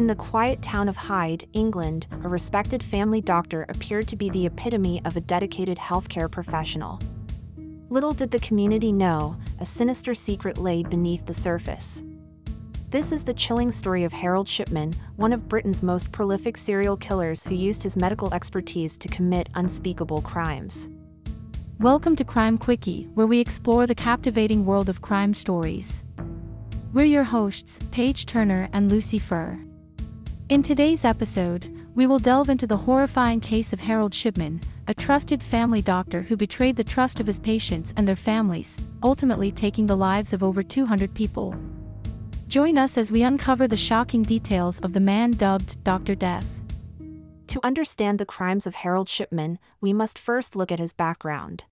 In the quiet town of Hyde, England, a respected family doctor appeared to be the epitome of a dedicated healthcare professional. Little did the community know, a sinister secret lay beneath the surface. This is the chilling story of Harold Shipman, one of Britain's most prolific serial killers who used his medical expertise to commit unspeakable crimes. Welcome to Crime Quickie, where we explore the captivating world of crime stories. We're your hosts, Paige Turner and Lucy Fur. In today's episode, we will delve into the horrifying case of Harold Shipman, a trusted family doctor who betrayed the trust of his patients and their families, ultimately taking the lives of over 200 people. Join us as we uncover the shocking details of the man dubbed Dr. Death. To understand the crimes of Harold Shipman, we must first look at his background.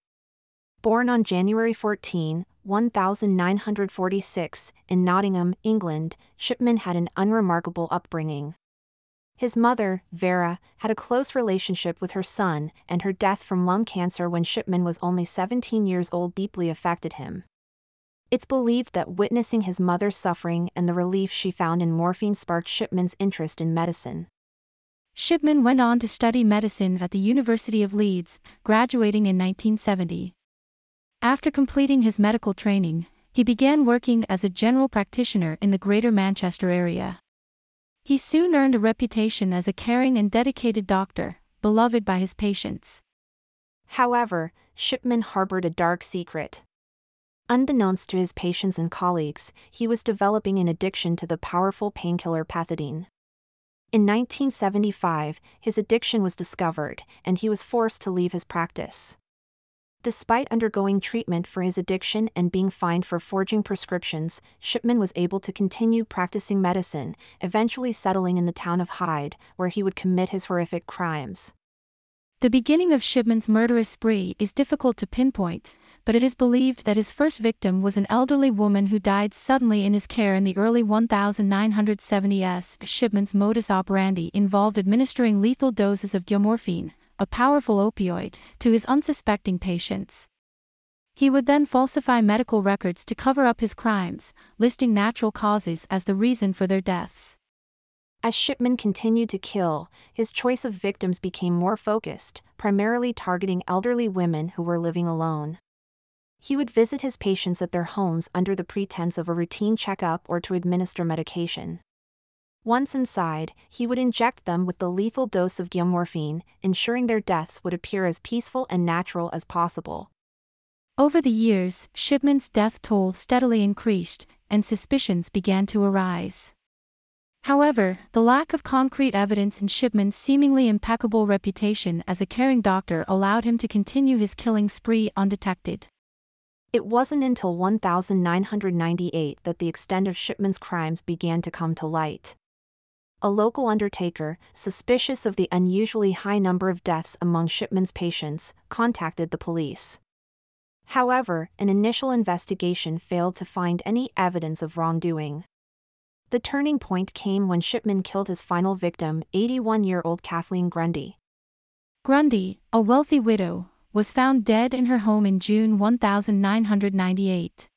Born on January 14, 1946, in Nottingham, England, Shipman had an unremarkable upbringing. His mother, Vera, had a close relationship with her son, and her death from lung cancer when Shipman was only 17 years old deeply affected him. It's believed that witnessing his mother's suffering and the relief she found in morphine sparked Shipman's interest in medicine. Shipman went on to study medicine at the University of Leeds, graduating in 1970. After completing his medical training, he began working as a general practitioner in the Greater Manchester area. He soon earned a reputation as a caring and dedicated doctor, beloved by his patients. However, Shipman harbored a dark secret. Unbeknownst to his patients and colleagues, he was developing an addiction to the powerful painkiller pethidine. In 1975, his addiction was discovered, and he was forced to leave his practice. Despite undergoing treatment for his addiction and being fined for forging prescriptions, Shipman was able to continue practicing medicine, eventually settling in the town of Hyde, where he would commit his horrific crimes. The beginning of Shipman's murderous spree is difficult to pinpoint, but it is believed that his first victim was an elderly woman who died suddenly in his care in the early 1970s. Shipman's modus operandi involved administering lethal doses of diamorphine, a powerful opioid, to his unsuspecting patients. He would then falsify medical records to cover up his crimes, listing natural causes as the reason for their deaths. As Shipman continued to kill, his choice of victims became more focused, primarily targeting elderly women who were living alone. He would visit his patients at their homes under the pretense of a routine checkup or to administer medication. Once inside, he would inject them with the lethal dose of diamorphine, ensuring their deaths would appear as peaceful and natural as possible. Over the years, Shipman's death toll steadily increased, and suspicions began to arise. However, the lack of concrete evidence and Shipman's seemingly impeccable reputation as a caring doctor allowed him to continue his killing spree undetected. It wasn't until 1998 that the extent of Shipman's crimes began to come to light a local undertaker, suspicious of the unusually high number of deaths among Shipman's patients, contacted the police. However, an initial investigation failed to find any evidence of wrongdoing. The turning point came when Shipman killed his final victim, 81 year old Kathleen Grundy. Grundy, a wealthy widow, was found dead in her home in June 1998.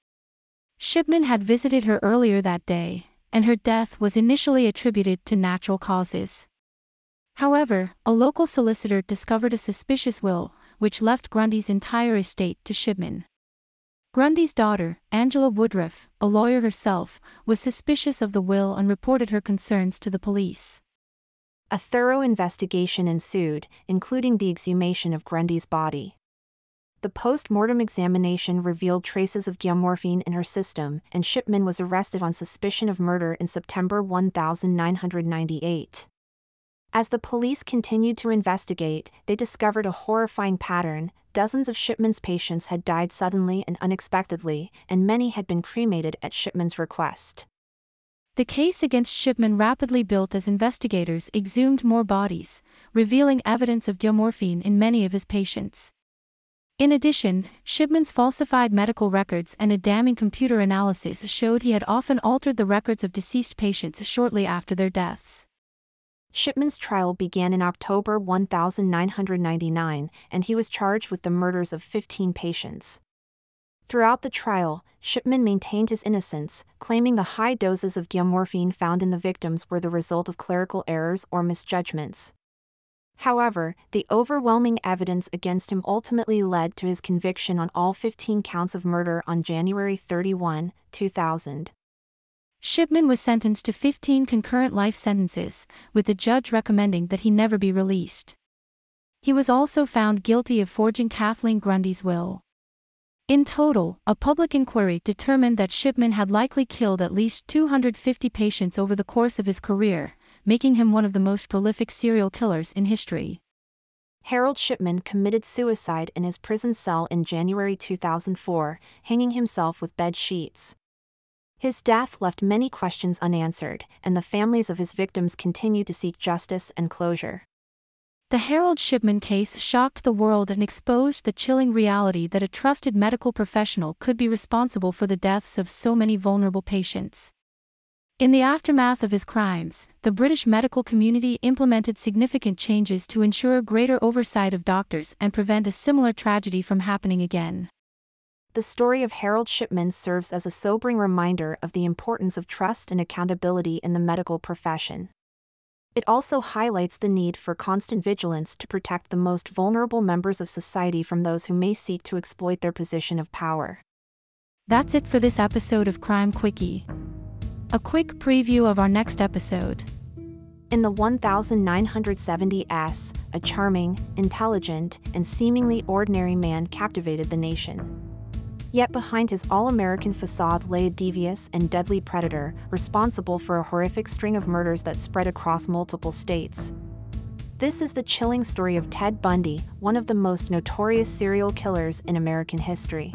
Shipman had visited her earlier that day, and her death was initially attributed to natural causes. However, a local solicitor discovered a suspicious will, which left Grundy's entire estate to Shipman. Grundy's daughter, Angela Woodruff, a lawyer herself, was suspicious of the will and reported her concerns to the police. A thorough investigation ensued, including the exhumation of Grundy's body. The post-mortem examination revealed traces of diamorphine in her system, and Shipman was arrested on suspicion of murder in September 1998. As the police continued to investigate, they discovered a horrifying pattern. Dozens of Shipman's patients had died suddenly and unexpectedly, and many had been cremated at Shipman's request. The case against Shipman rapidly built as investigators exhumed more bodies, revealing evidence of diamorphine in many of his patients. In addition, Shipman's falsified medical records and a damning computer analysis showed he had often altered the records of deceased patients shortly after their deaths. Shipman's trial began in October 1999, and he was charged with the murders of 15 patients. Throughout the trial, Shipman maintained his innocence, claiming the high doses of diamorphine found in the victims were the result of clerical errors or misjudgments. However, the overwhelming evidence against him ultimately led to his conviction on all 15 counts of murder on January 31, 2000. Shipman was sentenced to 15 concurrent life sentences, with the judge recommending that he never be released. He was also found guilty of forging Kathleen Grundy's will. In total, a public inquiry determined that Shipman had likely killed at least 250 patients over the course of his career, making him one of the most prolific serial killers in history. Harold Shipman committed suicide in his prison cell in January 2004, hanging himself with bed sheets. His death left many questions unanswered, and the families of his victims continue to seek justice and closure. The Harold Shipman case shocked the world and exposed the chilling reality that a trusted medical professional could be responsible for the deaths of so many vulnerable patients. In the aftermath of his crimes, the British medical community implemented significant changes to ensure greater oversight of doctors and prevent a similar tragedy from happening again. The story of Harold Shipman serves as a sobering reminder of the importance of trust and accountability in the medical profession. It also highlights the need for constant vigilance to protect the most vulnerable members of society from those who may seek to exploit their position of power. That's it for this episode of Crime Quickie. A quick preview of our next episode. In the 1970s, a charming, intelligent, and seemingly ordinary man captivated the nation. Yet behind his all American facade lay a devious and deadly predator, responsible for a horrific string of murders that spread across multiple states. This is the chilling story of Ted Bundy, one of the most notorious serial killers in American history.